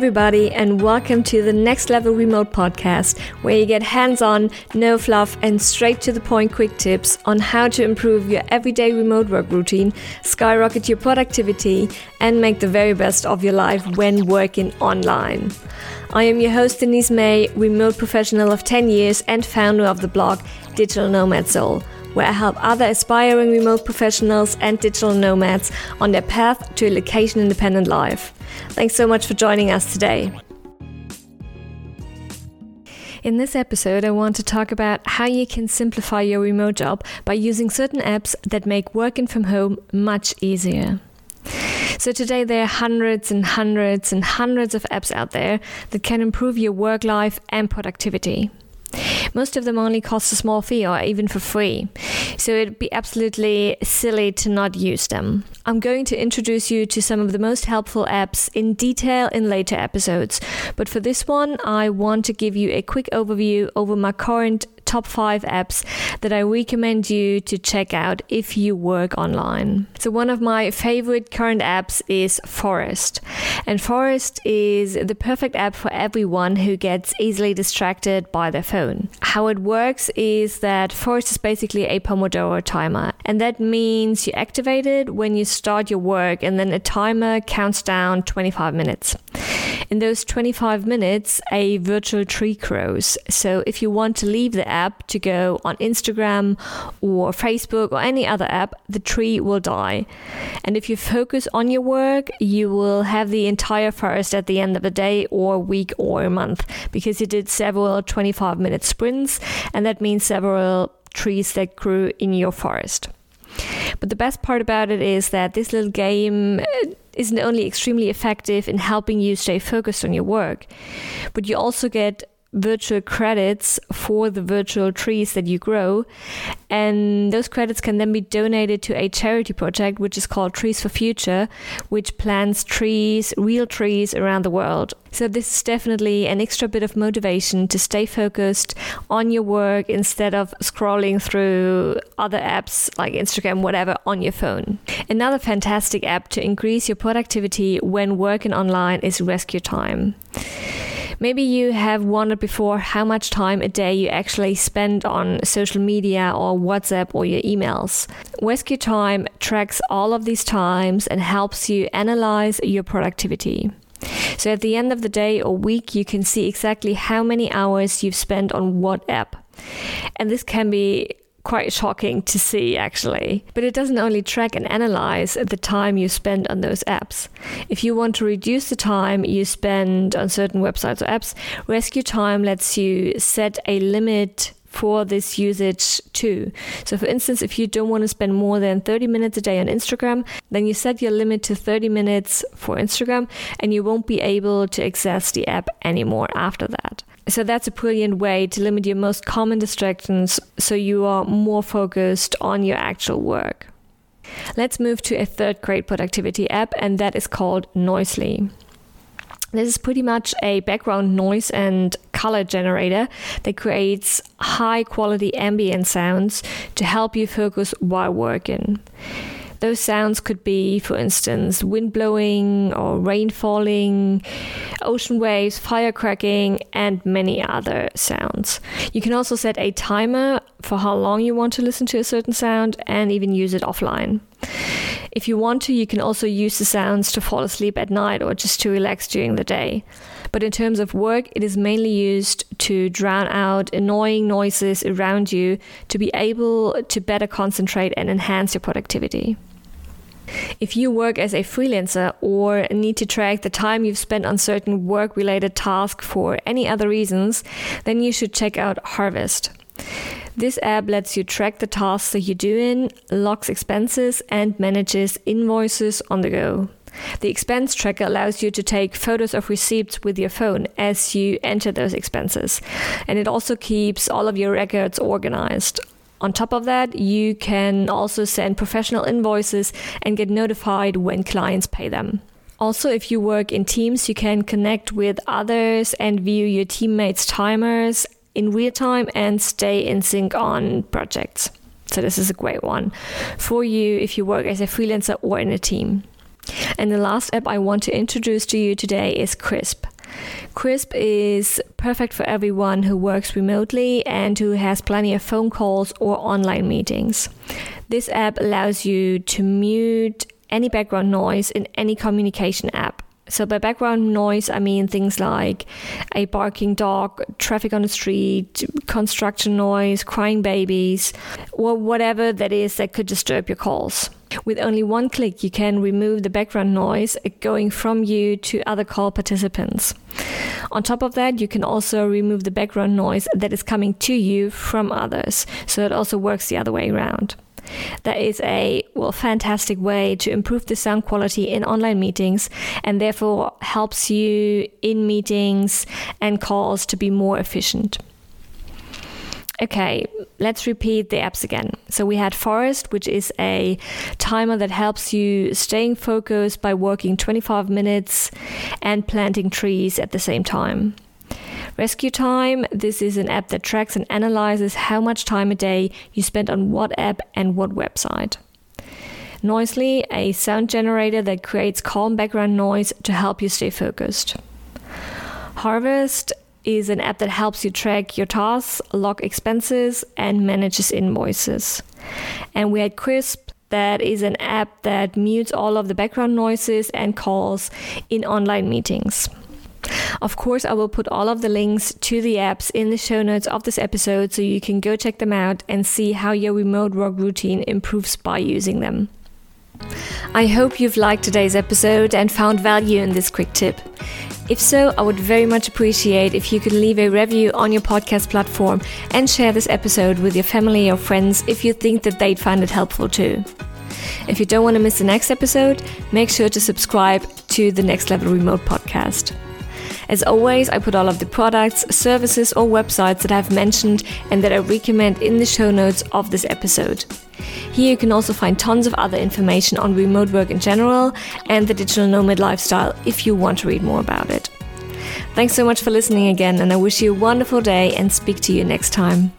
everybody, and welcome to the Next Level Remote podcast, where you get hands on, no fluff, and straight to the point quick tips on how to improve your everyday remote work routine, skyrocket your productivity, and make the very best of your life when working online. I am your host, Denise May, remote professional of 10 years and founder of the blog Digital Nomad Soul where I help other aspiring remote professionals and digital nomads on their path to a location independent life. Thanks so much for joining us today. In this episode, I want to talk about how you can simplify your remote job by using certain apps that make working from home much easier. So, today there are hundreds and hundreds and hundreds of apps out there that can improve your work life and productivity. Most of them only cost a small fee or even for free. So it'd be absolutely silly to not use them. I'm going to introduce you to some of the most helpful apps in detail in later episodes. But for this one, I want to give you a quick overview over my current top five apps that I recommend you to check out if you work online. So, one of my favorite current apps is Forest. And Forest is the perfect app for everyone who gets easily distracted by their phone. How it works is that Forest is basically a Pomodoro timer. And that means you activate it when you start your work, and then a timer counts down 25 minutes. In those 25 minutes, a virtual tree grows. So if you want to leave the app to go on Instagram or Facebook or any other app, the tree will die. And if you focus on your work, you will have the entire forest at the end of a day or week or month because you did several 25 minute sprints, and that means several trees that grew in your forest. But the best part about it is that this little game uh, isn't only extremely effective in helping you stay focused on your work, but you also get virtual credits for the virtual trees that you grow. And those credits can then be donated to a charity project, which is called Trees for Future, which plants trees, real trees around the world. So, this is definitely an extra bit of motivation to stay focused on your work instead of scrolling through other apps like Instagram, whatever, on your phone. Another fantastic app to increase your productivity when working online is RescueTime. Maybe you have wondered before how much time a day you actually spend on social media or WhatsApp or your emails. RescueTime tracks all of these times and helps you analyze your productivity. So at the end of the day or week, you can see exactly how many hours you've spent on what app. And this can be quite shocking to see actually. But it doesn't only track and analyze the time you spend on those apps. If you want to reduce the time you spend on certain websites or apps, RescueTime lets you set a limit for this usage too. So, for instance, if you don't want to spend more than 30 minutes a day on Instagram, then you set your limit to 30 minutes for Instagram and you won't be able to access the app anymore after that. So that's a brilliant way to limit your most common distractions so you are more focused on your actual work. Let's move to a third great productivity app, and that is called Noisli. This is pretty much a background noise and color generator that creates high quality ambient sounds to help you focus while working. Those sounds could be, for instance, wind blowing or rain falling, ocean waves, fire cracking, and many other sounds. You can also set a timer for how long you want to listen to a certain sound and even use it offline. If you want to, you can also use the sounds to fall asleep at night or just to relax during the day. But in terms of work, it is mainly used to drown out annoying noises around you to be able to better concentrate and enhance your productivity. If you work as a freelancer or need to track the time you've spent on certain work related tasks for any other reasons, then you should check out Harvest. This app lets you track the tasks that you're doing, logs expenses, and manages invoices on the go. The expense tracker allows you to take photos of receipts with your phone as you enter those expenses, and it also keeps all of your records organized. On top of that, you can also send professional invoices and get notified when clients pay them. Also, if you work in teams, you can connect with others and view your teammates' timers in real time and stay in sync on projects. So, this is a great one for you if you work as a freelancer or in a team. And the last app I want to introduce to you today is Krisp. Krisp is perfect for everyone who works remotely and who has plenty of phone calls or online meetings. This app allows you to mute any background noise in any communication app. So, by background noise, I mean things like a barking dog, traffic on the street, construction noise, crying babies, or whatever that is that could disturb your calls. With only one click, you can remove the background noise going from you to other call participants. On top of that, you can also remove the background noise that is coming to you from others. So it also works the other way around. That is a well fantastic way to improve the sound quality in online meetings and therefore helps you in meetings and calls to be more efficient. Okay, let's repeat the apps again. So we had Forest, which is a timer that helps you staying focused by working 25 minutes and planting trees at the same time. RescueTime, this is an app that tracks and analyzes how much time a day you spend on what app and what website. Noisli, a sound generator that creates calm background noise to help you stay focused. Harvest, is an app that helps you track your tasks, log expenses, and manages invoices. And we had Krisp, that is an app that mutes all of the background noises and calls in online meetings. Of course, I will put all of the links to the apps in the show notes of this episode so you can go check them out and see how your remote work routine improves by using them. I hope you've liked today's episode and found value in this quick tip. If so, I would very much appreciate if you could leave a review on your podcast platform and share this episode with your family or friends if you think that they'd find it helpful too. If you don't want to miss the next episode, make sure to subscribe to the Next Level Remote podcast. As always, I put all of the products, services, or websites that I've mentioned and that I recommend in the show notes of this episode. Here you can also find tons of other information on remote work in general and the digital nomad lifestyle if you want to read more about it. Thanks so much for listening again, and I wish you a wonderful day and speak to you next time.